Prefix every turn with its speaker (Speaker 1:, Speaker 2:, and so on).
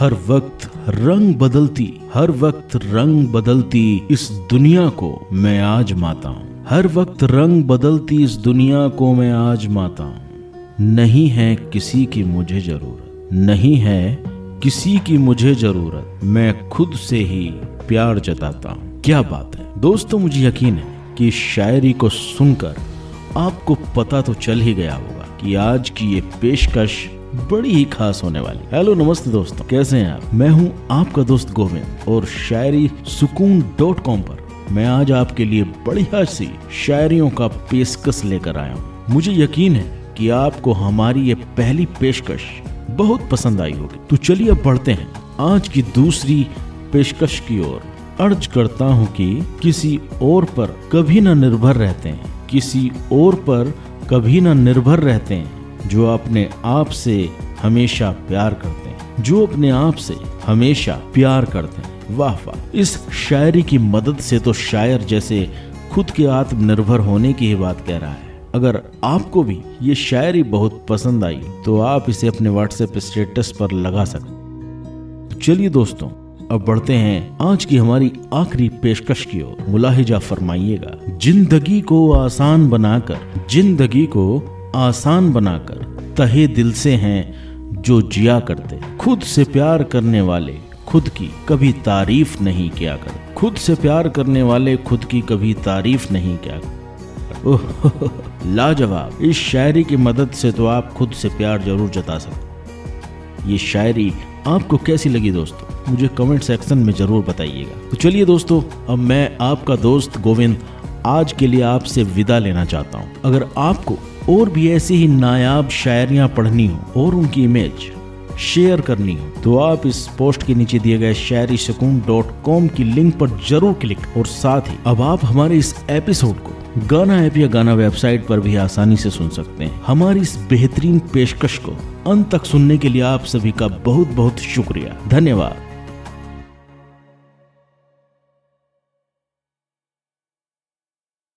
Speaker 1: हर वक्त रंग बदलती, हर वक्त रंग बदलती इस दुनिया को मैं आज माता हूँ। हर वक्त रंग बदलती इस दुनिया को मैं आज माता हूँ। नहीं है किसी की मुझे ज़रूरत, नहीं है किसी की मुझे ज़रूरत, मैं खुद से ही प्यार जताता हूँ। क्या बात है? दोस्तों, मुझे यकीन है कि शायरी को सुनकर आपको पता तो चल ही गया होगा कि आज की ये पेशकश बड़ी ही खास होने वाली। हेलो, नमस्ते दोस्तों। कैसे हैं आप? मैं हूँ आपका दोस्त गोविंद और शायरी सुकून डॉट कॉम पर। मैं आज आपके लिए बढ़िया सी शायरियों का पेशकश लेकर आया हूँ। मुझे यकीन है कि आपको हमारी ये पहली पेशकश बहुत पसंद आई होगी। तो चलिए अब बढ़ते हैं। आज की दूसरी पेशकश की ओर। अर्ज़ करता हूँ कि किसी और पर कभी न निर्भर रहते हैं। किसी और पर कभी न निर्भर रहते हैं। जो अपने आप से हमेशा प्यार करते हैं। जो अपने आप से हमेशा प्यार करते हैं। वाह वाह। इस शायरी की मदद से तो शायर जैसे खुद के आत्मनिर्भर होने की ही बात कह रहा है। अगर आपको भी ये शायरी बहुत पसंद आई तो आप इसे अपने व्हाट्सएप स्टेटस पर लगा सकते चलिए दोस्तों, अब बढ़ते हैं आज की हमारी आखिरी पेशकश की ओर। मुलाहिजा फरमाइएगा, ज़िंदगी को आसान बनाकर, ज़िंदगी को आसान बनाकर तहे दिल से हैं जो जिया करते। खुद से प्यार करने वाले खुद की कभी तारीफ़ नहीं किया कर। खुद से प्यार करने वाले खुद की कभी तारीफ़ नहीं किया कर। लाजवाब। इस शायरी की मदद से तो आप खुद से प्यार ज़रूर जता सकते। ये शायरी आपको कैसी लगी दोस्तों? मुझे कमेंट सेक्शन में ज़रूर बताइएगा। तो चलिए दोस्तों, अब मैं आपका दोस्त गोविंद आज के लिए आपसे विदा लेना चाहता हूँ। अगर आपको और भी ऐसी ही नायाब शायरियाँ पढ़नी हो और उनकी इमेज शेयर करनी हो तो आप इस पोस्ट के नीचे दिए गए शायरी सुकून डॉट कॉम की लिंक पर ज़रूर क्लिक और साथ ही अब आप हमारे इस एपिसोड को गाना ऐप या गाना वेबसाइट पर भी आसानी से सुन सकते हैं। हमारी इस बेहतरीन पेशकश को अंत तक सुनने के लिए आप सभी का बहुत बहुत शुक्रिया। धन्यवाद।